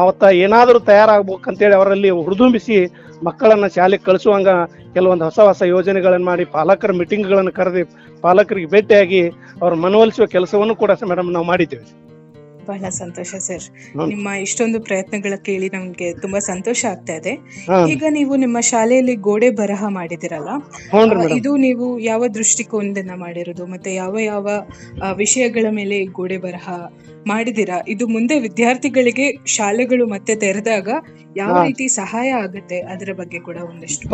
ಅವತ್ತ ಏನಾದರೂ ತಯಾರಾಗ್ಬೇಕಂತೇಳಿ ಅವರಲ್ಲಿ ಹುರಿದುಂಬಿಸಿ ಮಕ್ಕಳನ್ನ ಶಾಲೆಗೆ ಕಳಿಸುವಂಗ ಕೆಲವೊಂದು ಹೊಸ ಹೊಸ ಯೋಜನೆಗಳನ್ನು ಮಾಡಿ ಪಾಲಕರ ಮೀಟಿಂಗ್ಗಳನ್ನು ಕರೆದು ಪಾಲಕರಿಗೆ ಭೇಟಿಯಾಗಿ ಅವ್ರ ಮನವೊಲಿಸುವ ಕೆಲಸವನ್ನು ಕೂಡ ಮೇಡಮ್ ನಾವು ಮಾಡಿದ್ದೇವೆ. ಬಹಳ ಸಂತೋಷ ಸರ್. ನಿಮ್ಮ ಇಷ್ಟೊಂದು ಪ್ರಯತ್ನಗಳ ಕೇಳಿ ನಮ್ಗೆ ತುಂಬಾ ಸಂತೋಷ ಆಗ್ತಾ ಇದೆ. ಈಗ ನೀವು ನಿಮ್ಮ ಶಾಲೆಯಲ್ಲಿ ಗೋಡೆ ಬರಹ ಮಾಡಿದಿರಲ್ಲ ಇದು ನೀವು ಯಾವ ದೃಷ್ಟಿಕೋನದಿಂದ ಮಾಡಿರೋದು ಮತ್ತೆ ಯಾವ ಯಾವ ವಿಷಯಗಳ ಮೇಲೆ ಗೋಡೆ ಬರಹ ಮಾಡಿದಿರಾ? ಇದು ಮುಂದೆ ವಿದ್ಯಾರ್ಥಿಗಳಿಗೆ ಶಾಲೆಗಳು ಮತ್ತೆ ತೆರೆದಾಗ ಯಾವ ರೀತಿ ಸಹಾಯ ಆಗುತ್ತೆ? ಅದರ ಬಗ್ಗೆ ಕೂಡ ಒಂದಷ್ಟು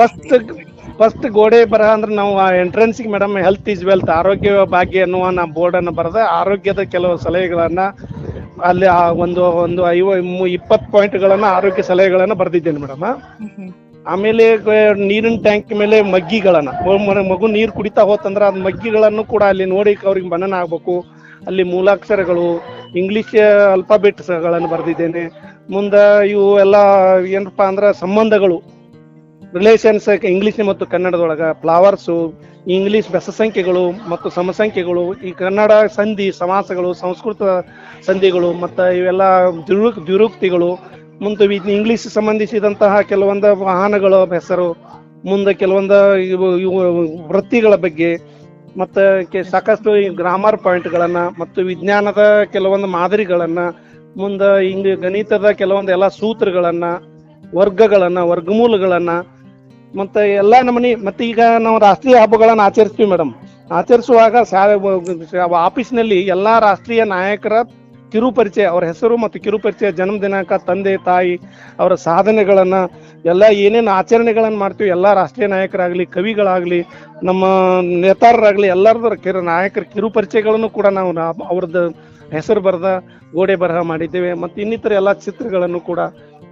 ಫಸ್ಟ್ ಗೋಡೆ ಬರಹ ಅಂದ್ರೆ ನಾವು entrance madam health is wealth ಆರೋಗ್ಯ ಭಾಗ್ಯ ಅನ್ನುವ ನಾ ಬೋರ್ಡ್ ಅನ್ನು ಬರೆದ ಆರೋಗ್ಯದ ಕೆಲವು ಸಲಹೆಗಳನ್ನ ಅಲ್ಲಿ ಆ ಒಂದು ಒಂದು ಐವ ಇಪ್ಪತ್ತು ಪಾಯಿಂಟ್ಗಳನ್ನ ಆರೋಗ್ಯ ಸಲಹೆಗಳನ್ನ ಬರ್ದಿದ್ದೇನೆ ಮೇಡಮ್. ಆಮೇಲೆ ನೀರಿನ ಟ್ಯಾಂಕ್ ಮೇಲೆ ಮಗ್ಗಿಗಳನ್ನ ಮಗು ನೀರು ಕುಡಿತಾ ಹೋತಂದ್ರ ಅದ್ ಮಗ್ಗಿಗಳನ್ನು ಕೂಡ ಅಲ್ಲಿ ನೋಡಿ ಅವ್ರಿಗೆ ಮನನ ಆಗ್ಬೇಕು. ಅಲ್ಲಿ ಮೂಲಾಕ್ಷರಗಳು ಇಂಗ್ಲಿಷ್ ಅಲ್ಫಾಬೆಟ್ಸ್ಗಳನ್ನು ಬರೆದಿದ್ದೇನೆ. ಮುಂದೆ ಇವು ಎಲ್ಲ ಏನಪ್ಪಾ ಅಂದ್ರೆ ಸಂಬಂಧಗಳು ರಿಲೇಷನ್ಸ್ ಇಂಗ್ಲಿಷ್ ಮತ್ತು ಕನ್ನಡದೊಳಗ ಫ್ಲವರ್ಸು ಇಂಗ್ಲಿಷ್ ಬೆಸ ಸಂಖ್ಯೆಗಳು ಮತ್ತು ಸಮಸಂಖ್ಯೆಗಳು, ಈ ಕನ್ನಡ ಸಂಧಿ, ಸಮಾಸಗಳು, ಸಂಸ್ಕೃತ ಸಂಧಿಗಳು ಮತ್ತು ಇವೆಲ್ಲ ದ್ವಿರುಕ್ ದ್ವಿರುಕ್ತಿಗಳು ಮುಂದೆ ಇಂಗ್ಲಿಷ್ ಸಂಬಂಧಿಸಿದಂತಹ ಕೆಲವೊಂದು ವಾಹನಗಳ ಹೆಸರು, ಮುಂದೆ ಕೆಲವೊಂದು ವೃತ್ತಿಗಳ ಬಗ್ಗೆ ಮತ್ತು ಸಾಕಷ್ಟು ಗ್ರಾಮರ್ ಪಾಯಿಂಟ್ಗಳನ್ನು ಮತ್ತು ವಿಜ್ಞಾನದ ಕೆಲವೊಂದು ಮಾದರಿಗಳನ್ನು, ಮುಂದೆ ಹಿಂಗೆ ಗಣಿತದ ಕೆಲವೊಂದು ಎಲ್ಲ ಸೂತ್ರಗಳನ್ನು, ವರ್ಗಗಳನ್ನು, ವರ್ಗಮೂಲಗಳನ್ನ ಮತ್ತೆ ಎಲ್ಲ ನಮನಿ, ಮತ್ತೆ ಈಗ ನಾವು ರಾಷ್ಟ್ರೀಯ ಹಬ್ಬಗಳನ್ನು ಆಚರಿಸ್ತೀವಿ ಮೇಡಮ್. ಆಚರಿಸುವಾಗ ಆಫೀಸ್ನಲ್ಲಿ ಎಲ್ಲಾ ರಾಷ್ಟ್ರೀಯ ನಾಯಕರ ಕಿರು ಪರಿಚಯ ಅವರ ಹೆಸರು ಮತ್ತು ಕಿರುಪರಿಚಯ ಜನ್ಮ ದಿನಾಂಕ ತಂದೆ, ತಾಯಿ, ಅವರ ಸಾಧನೆಗಳನ್ನ, ಎಲ್ಲ ಏನೇನು ಆಚರಣೆಗಳನ್ನ ಮಾಡ್ತೀವಿ, ಎಲ್ಲ ರಾಷ್ಟ್ರೀಯ ನಾಯಕರಾಗ್ಲಿ, ಕವಿಗಳಾಗ್ಲಿ, ನಮ್ಮ ನೇತಾರರಾಗ್ಲಿ ಎಲ್ಲರದ ಕಿರು, ನಾಯಕರ ಕಿರು ಪರಿಚಯಗಳನ್ನು ಕೂಡ ನಾವು ಅವ್ರದ್ದು ಹೆಸರು ಬರೆದ ಗೋಡೆ ಬರಹ ಮಾಡಿದ್ದೇವೆ. ಮತ್ತು ಇನ್ನಿತರ ಎಲ್ಲ ಚಿತ್ರಗಳನ್ನು ಕೂಡ,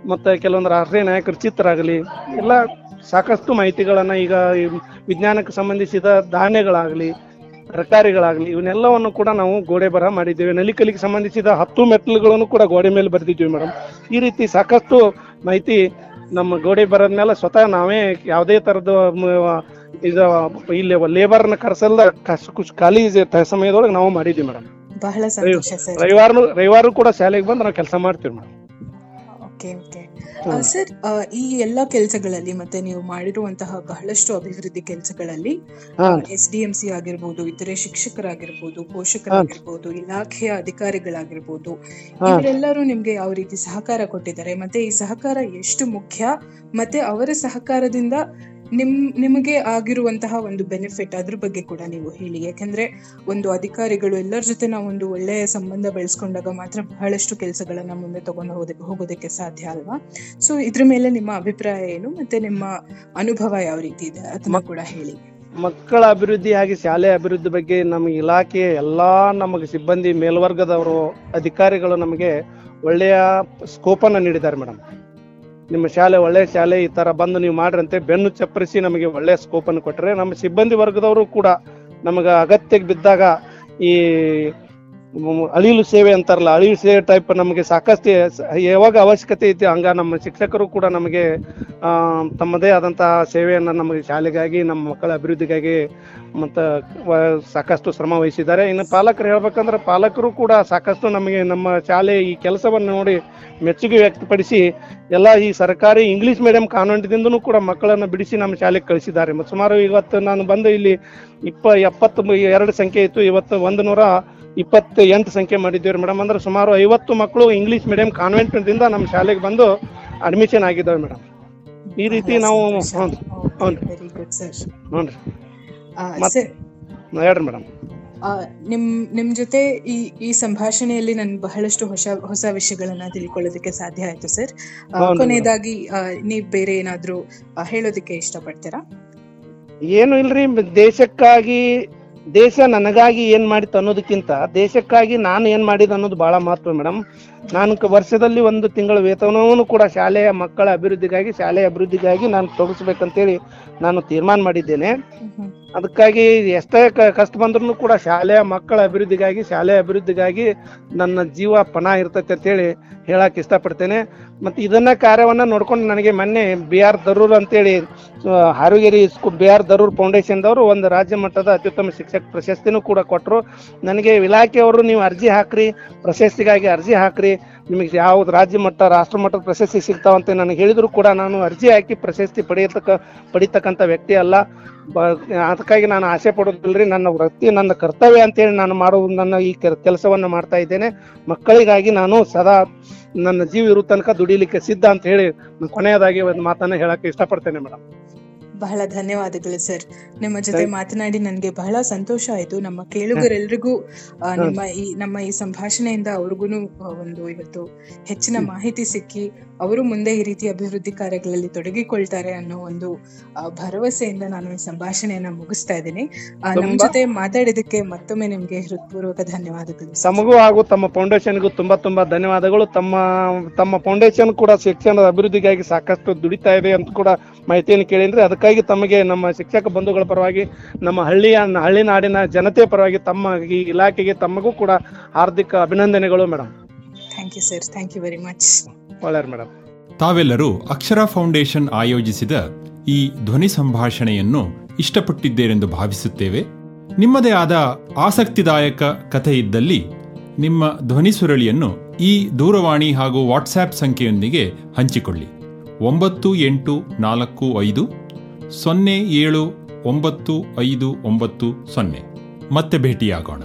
ಮತ್ತೆ ಕೆಲವೊಂದು ರಾಷ್ಟ್ರೀಯ ನಾಯಕರ ಚಿತ್ರ ಆಗಲಿ, ಎಲ್ಲ ಸಾಕಷ್ಟು ಮಾಹಿತಿಗಳನ್ನ ಈಗ ವಿಜ್ಞಾನಕ್ಕೆ ಸಂಬಂಧಿಸಿದ ಧಾನ್ಯಗಳಾಗಲಿ ತರಕಾರಿಗಳಾಗಲಿ ಇವನ್ನೆಲ್ಲವನ್ನು ಕೂಡ ನಾವು ಗೋಡೆ ಬರಹ ಮಾಡಿದ್ದೇವೆ. ನಲಿಕಲಿಗೆ ಸಂಬಂಧಿಸಿದ ಹತ್ತು ಮೆಟ್ಲುಗಳನ್ನು ಕೂಡ ಗೋಡೆ ಮೇಲೆ ಬರೆದಿದ್ದೀವಿ ಮೇಡಮ್. ಈ ರೀತಿ ಸಾಕಷ್ಟು ಮಾಹಿತಿ ನಮ್ಮ ಗೋಡೆ ಬರದ ಮೇಲೆ ಸ್ವತಃ ನಾವೇ ಯಾವುದೇ ತರದ ಇದು ಇಲ್ಲಿ ಲೇಬರ್ನ ಕರೆಸಲ್ಲ ಖಾಲಿ ಸಮಯದೊಳಗೆ ನಾವು ಮಾಡಿದ್ದೀವಿ ಮೇಡಮ್. ರವಿವಾರ ರವಿವಾರ ಕೂಡ ಶಾಲೆಗೆ ಬಂದು ನಾವು ಕೆಲಸ ಮಾಡ್ತೀವಿ ಮೇಡಮ್. Okay okay. ಸರ್ ಈ ಎಲ್ಲಾ ಕೆಲಸಗಳಲ್ಲಿ ಮತ್ತೆ ನೀವು ಮಾಡಿರುವಂತಹ ಬಹಳಷ್ಟು ಅಭಿವೃದ್ಧಿ ಕೆಲಸಗಳಲ್ಲಿ ಎಸ್ ಡಿ ಎಂ ಸಿ ಆಗಿರ್ಬೋದು ಇತರೆ ಶಿಕ್ಷಕರಾಗಿರ್ಬೋದು ಪೋಷಕರಾಗಿರ್ಬೋದು ಇಲಾಖೆಯ ಅಧಿಕಾರಿಗಳಾಗಿರ್ಬೋದು ಇವರೆಲ್ಲರೂ ನಿಮ್ಗೆ ಯಾವ ರೀತಿ ಸಹಕಾರ ಕೊಟ್ಟಿದ್ದಾರೆ ಮತ್ತೆ ಈ ಸಹಕಾರ ಎಷ್ಟು ಮುಖ್ಯ ಮತ್ತೆ ಅವರ ಸಹಕಾರದಿಂದ ನಿಮ್ ನಿಮಗೆ ಆಗಿರುವಂತಹ ಒಂದು ಬೆನಿಫಿಟ್ ಅದ್ರ ಬಗ್ಗೆ ಕೂಡ ನೀವು ಹೇಳಿ. ಯಾಕಂದ್ರೆ ಒಂದು ಅಧಿಕಾರಿಗಳು ಎಲ್ಲರ ಜೊತೆ ನಾವು ಒಂದು ಒಳ್ಳೆಯ ಸಂಬಂಧ ಬೆಳೆಸ್ಕೊಂಡಾಗ ಮಾತ್ರ ಬಹಳಷ್ಟು ಕೆಲಸಗಳನ್ನ ಮುಂದೆ ತಗೊಂಡು ಹೋಗೋದಕ್ಕೆ ಹೋಗೋದಕ್ಕೆ ಸಾಧ್ಯ ಅಲ್ವಾ? ಸೊ ಇದ್ರ ಮೇಲೆ ನಿಮ್ಮ ಅಭಿಪ್ರಾಯ ಏನು? ಮತ್ತೆ ನಿಮ್ಮ ಅನುಭವ ಯಾವ ರೀತಿ ಇದೆ? ಅದನ್ನ ಕೂಡ ಹೇಳಿ. ಮಕ್ಕಳ ಅಭಿವೃದ್ಧಿ ಹಾಗೆ ಶಾಲೆ ಅಭಿವೃದ್ಧಿ ಬಗ್ಗೆ ನಮ್ಮ ಇಲಾಖೆಯ ಎಲ್ಲಾ ನಮಗೆ ಸಿಬ್ಬಂದಿ ಮೇಲ್ವರ್ಗದವರು ಅಧಿಕಾರಿಗಳು ನಮಗೆ ಒಳ್ಳೆಯ ಸ್ಕೋಪನ್ನು ನೀಡಿದ್ದಾರೆ ಮೇಡಮ್. ನಿಮ್ಮ ಶಾಲೆ, ಒಳ್ಳೆ ಶಾಲೆ ಈ ತರ ಬಂದು ನೀವು ಮಾಡ್ರಂತೆ, ಬೆನ್ನು ಚಪ್ಪರಿಸಿ ನಮಗೆ ಒಳ್ಳೆ ಸ್ಕೋಪ್ ಅನ್ನು ಕೊಟ್ಟರೆ ನಮ್ಮ ಸಿಬ್ಬಂದಿ ವರ್ಗದವರು ಕೂಡ ನಮಗೆ ಅಗತ್ಯಕ್ಕೆ ಬಿದ್ದಾಗ ಈ ಅಳಿಲು ಸೇವೆ ಅಂತಾರಲ್ಲ, ಅಳಿಲು ಸೇವೆ ಟೈಪ್ ನಮಗೆ ಸಾಕಷ್ಟು ಯಾವಾಗ ಅವಶ್ಯಕತೆ ಐತಿ ಹಂಗ ನಮ್ಮ ಶಿಕ್ಷಕರು ಕೂಡ ನಮಗೆ ತಮ್ಮದೇ ಆದಂತಹ ಸೇವೆಯನ್ನು ನಮಗೆ ಶಾಲೆಗಾಗಿ, ನಮ್ಮ ಮಕ್ಕಳ ಅಭಿವೃದ್ಧಿಗಾಗಿ ಮತ್ತು ಸಾಕಷ್ಟು ಶ್ರಮ ವಹಿಸಿದ್ದಾರೆ. ಇನ್ನು ಪಾಲಕರು ಹೇಳ್ಬೇಕಂದ್ರೆ ಪಾಲಕರು ಕೂಡ ಸಾಕಷ್ಟು ನಮಗೆ ನಮ್ಮ ಶಾಲೆ ಈ ಕೆಲಸವನ್ನು ನೋಡಿ ಮೆಚ್ಚುಗೆ ವ್ಯಕ್ತಪಡಿಸಿ ಎಲ್ಲ ಈ ಸರ್ಕಾರಿ ಇಂಗ್ಲಿಷ್ ಮೀಡಿಯಂ ಕಾನ್ವೆಂಟ್ದಿಂದನೂ ಕೂಡ ಮಕ್ಕಳನ್ನು ಬಿಡಿಸಿ ನಮ್ಮ ಶಾಲೆಗೆ ಕಳಿಸಿದ್ದಾರೆ. ಮತ್ತು ಸುಮಾರು ಇವತ್ತು ನಾನು ಬಂದು ಇಲ್ಲಿ ಇಪ್ಪ ಎಪ್ಪತ್ತು ಎರಡು ಸಂಖ್ಯೆ ಇತ್ತು. ಇವತ್ತು ಒಂದು ನೂರ ಇಪ್ಪತ್ತ ಎಂಟು ಸಂಖ್ಯೆ ಮಾಡಿದ್ದೀವಿ ಮೇಡಮ್. ಅಂದ್ರೆ ಸುಮಾರು ಐವತ್ತು ಮಕ್ಕಳು ಇಂಗ್ಲಿಷ್ ಮೀಡಿಯಂ ಕಾನ್ವೆಂಟ್ದಿಂದ ನಮ್ಮ ಶಾಲೆಗೆ ಬಂದು ಅಡ್ಮಿಷನ್ ಆಗಿದ್ದಾವೆ ಮೇಡಮ್. ಈ ರೀತಿ ನಾವು ಹ್ಞೂ ಹ್ಞೂ ಹ್ಞೂ ರೀ ಹೇಳ್ರಿ ಮೇಡಮ್. ಆ, ನಿಮ್ ನಿಮ್ ಜೊತೆ ಈ ಈ ಸಂಭಾಷಣೆಯಲ್ಲಿ ನನ್ ಬಹಳಷ್ಟು ಹೊಸ ಹೊಸ ವಿಷಯಗಳನ್ನ ತಿಳ್ಕೊಳ್ಳೋದಕ್ಕೆ ಸಾಧ್ಯ ಆಯ್ತು ಸರ್ ಕೊನೆಯದಾಗಿ ನೀವ್ ಬೇರೆ ಏನಾದ್ರೂ ಹೇಳೋದಕ್ಕೆ ಇಷ್ಟಪಡ್ತೀರಾ? ಏನು ಇಲ್ರಿ ದೇಶಕ್ಕಾಗಿ ದೇಶ ನನಗಾಗಿ ಏನ್ ಮಾಡಿತ್ತು ಅನ್ನೋದಕ್ಕಿಂತ ದೇಶಕ್ಕಾಗಿ ನಾನು ಏನ್ ಮಾಡಿದ ಅನ್ನೋದು ಬಹಳ ಮಹತ್ವ ಮೇಡಮ್ ನಾನು ವರ್ಷದಲ್ಲಿ ಒಂದು ತಿಂಗಳ ವೇತನವನ್ನು ಕೂಡ ಶಾಲೆಯ ಮಕ್ಕಳ ಅಭಿವೃದ್ಧಿಗಾಗಿ, ಶಾಲೆಯ ಅಭಿವೃದ್ಧಿಗಾಗಿ ನಾನು ತೊಡಗಿಸ್ಬೇಕಂತೇಳಿ ನಾನು ತೀರ್ಮಾನ ಮಾಡಿದ್ದೇನೆ. ಅದಕ್ಕಾಗಿ ಎಷ್ಟೇ ಕಷ್ಟ ಬಂದ್ರು ಕೂಡ ಶಾಲೆಯ ಮಕ್ಕಳ ಅಭಿವೃದ್ಧಿಗಾಗಿ, ಶಾಲೆಯ ಅಭಿವೃದ್ಧಿಗಾಗಿ ನನ್ನ ಜೀವ ಪಣ ಇರ್ತೈತೆ ಅಂತೇಳಿ ಹೇಳಕ್ ಇಷ್ಟಪಡ್ತೇನೆ. ಮತ್ತು ಇದನ್ನ ಕಾರ್ಯವನ್ನ ನೋಡ್ಕೊಂಡು ನನಗೆ ಮೊನ್ನೆ ಬಿ ಆರ್ ದರೂರ್ ಅಂತೇಳಿ ಹಾರುಗೇರಿ ಸ್ಕೂ ಬಿ ಆರ್ ದರೂರ್ ಫೌಂಡೇಶನ್ದವರು ಒಂದು ರಾಜ್ಯ ಮಟ್ಟದ ಅತ್ಯುತ್ತಮ ಶಿಕ್ಷಕ ಪ್ರಶಸ್ತಿನೂ ಕೂಡ ಕೊಟ್ಟರು ನನಗೆ ಇಲಾಖೆಯವರು ನೀವು ಅರ್ಜಿ ಹಾಕ್ರಿ, ಪ್ರಶಸ್ತಿಗಾಗಿ ಅರ್ಜಿ ಹಾಕ್ರಿ. ನಿಮಗೆ ಯಾವ್ದು ರಾಜ್ಯ ಮಟ್ಟ, ರಾಷ್ಟ್ರ ಮಟ್ಟದ ಪ್ರಶಸ್ತಿ ಸಿಗ್ತಾವಂತ ನನಗೆ ಹೇಳಿದ್ರು ಕೂಡ ನಾನು ಅರ್ಜಿ ಹಾಕಿ ಪ್ರಶಸ್ತಿ ಪಡೆಯತಕ್ಕ ಪಡಿತಕ್ಕಂಥ ವ್ಯಕ್ತಿ ಅಲ್ಲ. ಅದಕ್ಕಾಗಿ ನಾನು ಆಸೆ ಪಡೋದಿಲ್ರಿ ನನ್ನ ವೃತ್ತಿ, ನನ್ನ ಕರ್ತವ್ಯ ಅಂತೇಳಿ ನಾನು ಮಾಡೋದು ನನ್ನ ಈ ಕೆಲಸವನ್ನು ಮಾಡ್ತಾ ಇದ್ದೇನೆ. ಮಕ್ಕಳಿಗಾಗಿ ನಾನು ಸದಾ ನನ್ನ ಜೀವ ಇರುವ ತನಕ ದುಡಿಲಿಕ್ಕೆ ಸಿದ್ಧ ಅಂತ ಹೇಳಿ ಕೊನೆಯದಾಗಿ ಒಂದು ಮಾತನ್ನ ಹೇಳಕ್ಕೆ ಇಷ್ಟಪಡ್ತೇನೆ ಮೇಡಮ್. ಬಹಳ ಧನ್ಯವಾದಗಳು ಸರ್. ನಿಮ್ಮ ಜೊತೆ ಮಾತನಾಡಿ ನನಗೆ ಬಹಳ ಸಂತೋಷ ಆಯ್ತು. ನಮ್ಮ ಕೇಳುಗರೆಲ್ರಿಗೂ ಆ, ನಿಮ್ಮ ಈ ನಮ್ಮ ಈ ಸಂಭಾಷಣೆಯಿಂದ ಅವ್ರಿಗೂ ಒಂದು ಇವತ್ತು ಹೆಚ್ಚಿನ ಮಾಹಿತಿ ಸಿಕ್ಕಿ ಅವರು ಮುಂದೆ ಈ ರೀತಿ ಅಭಿವೃದ್ಧಿ ಕಾರ್ಯಗಳಲ್ಲಿ ತೊಡಗಿಕೊಳ್ತಾರೆ ಅನ್ನೋ ಒಂದು ಭರವಸೆಯಿಂದ ನಾನು ಈ ಸಂಭಾಷಣೆಯನ್ನ ಮುಗಿಸ್ತಾ ಇದ್ದೀನಿ. ಆ, ನಮ್ಮ ಜೊತೆ ಮಾತಾಡಿದಕ್ಕೆ ಮತ್ತೊಮ್ಮೆ ನಿಮ್ಗೆ ಹೃತ್ಪೂರ್ವಕ ಧನ್ಯವಾದಗಳು. ತಮಗೂ ಹಾಗೂ ತಮ್ಮ ಫೌಂಡೇಶನ್ಗೂ ತುಂಬಾ ತುಂಬಾ ಧನ್ಯವಾದಗಳು. ತಮ್ಮ ತಮ್ಮ ಫೌಂಡೇಶನ್ ಕೂಡ ಶಿಕ್ಷಣದ ಅಭಿವೃದ್ಧಿಗಾಗಿ ಸಾಕಷ್ಟು ದುಡಿತಾ ಇದೆ ಅಂತ ಕೂಡ ಮಾಹಿತಿಯನ್ನು ಕೇಳಿದ್ರೆ ಅದಕ್ಕಾಗಿ ತಮಗೆ ನಮ್ಮ ಶಿಕ್ಷಕ ಬಂಧುಗಳ ಪರವಾಗಿ ನಮ್ಮ ಹಳ್ಳಿಯ ಹಳ್ಳಿ ನಾಡಿನ ಜನತೆ ಪರವಾಗಿ ತಮ್ಮ ಈ ಇಲಾಖೆಗೆ ತಮಗೂ ಕೂಡ ಹಾರ್ದಿಕ ಅಭಿನಂದನೆಗಳು madam. Thank you sir thank you very much ಒಳ್ಳೆಯರು madam. ತಾವೆಲ್ಲರೂ ಅಕ್ಷರ ಫೌಂಡೇಶನ್ ಆಯೋಜಿಸಿದ ಈ ಧ್ವನಿ ಸಂಭಾಷಣೆಯನ್ನು ಇಷ್ಟಪಟ್ಟಿದ್ದೇರೆಂದು ಭಾವಿಸುತ್ತೇವೆ. ನಿಮ್ಮದೇ ಆದ ಆಸಕ್ತಿದಾಯಕ ಕಥೆ ಇದ್ದಲ್ಲಿ ನಿಮ್ಮ ಧ್ವನಿ ಸುರಳಿಯನ್ನು ಈ ದೂರವಾಣಿ ಹಾಗೂ ವಾಟ್ಸ್ಆ್ಯಪ್ ಸಂಖ್ಯೆಯೊಂದಿಗೆ ಹಂಚಿಕೊಳ್ಳಿ. ಒಂಬತ್ತು ಎಂಟು ನಾಲ್ಕು ಐದು ಸೊನ್ನೆ ಏಳು ಒಂಬತ್ತು ಐದು ಒಂಬತ್ತು ಸೊನ್ನೆ. ಮತ್ತೆ ಭೇಟಿಯಾಗೋಣ.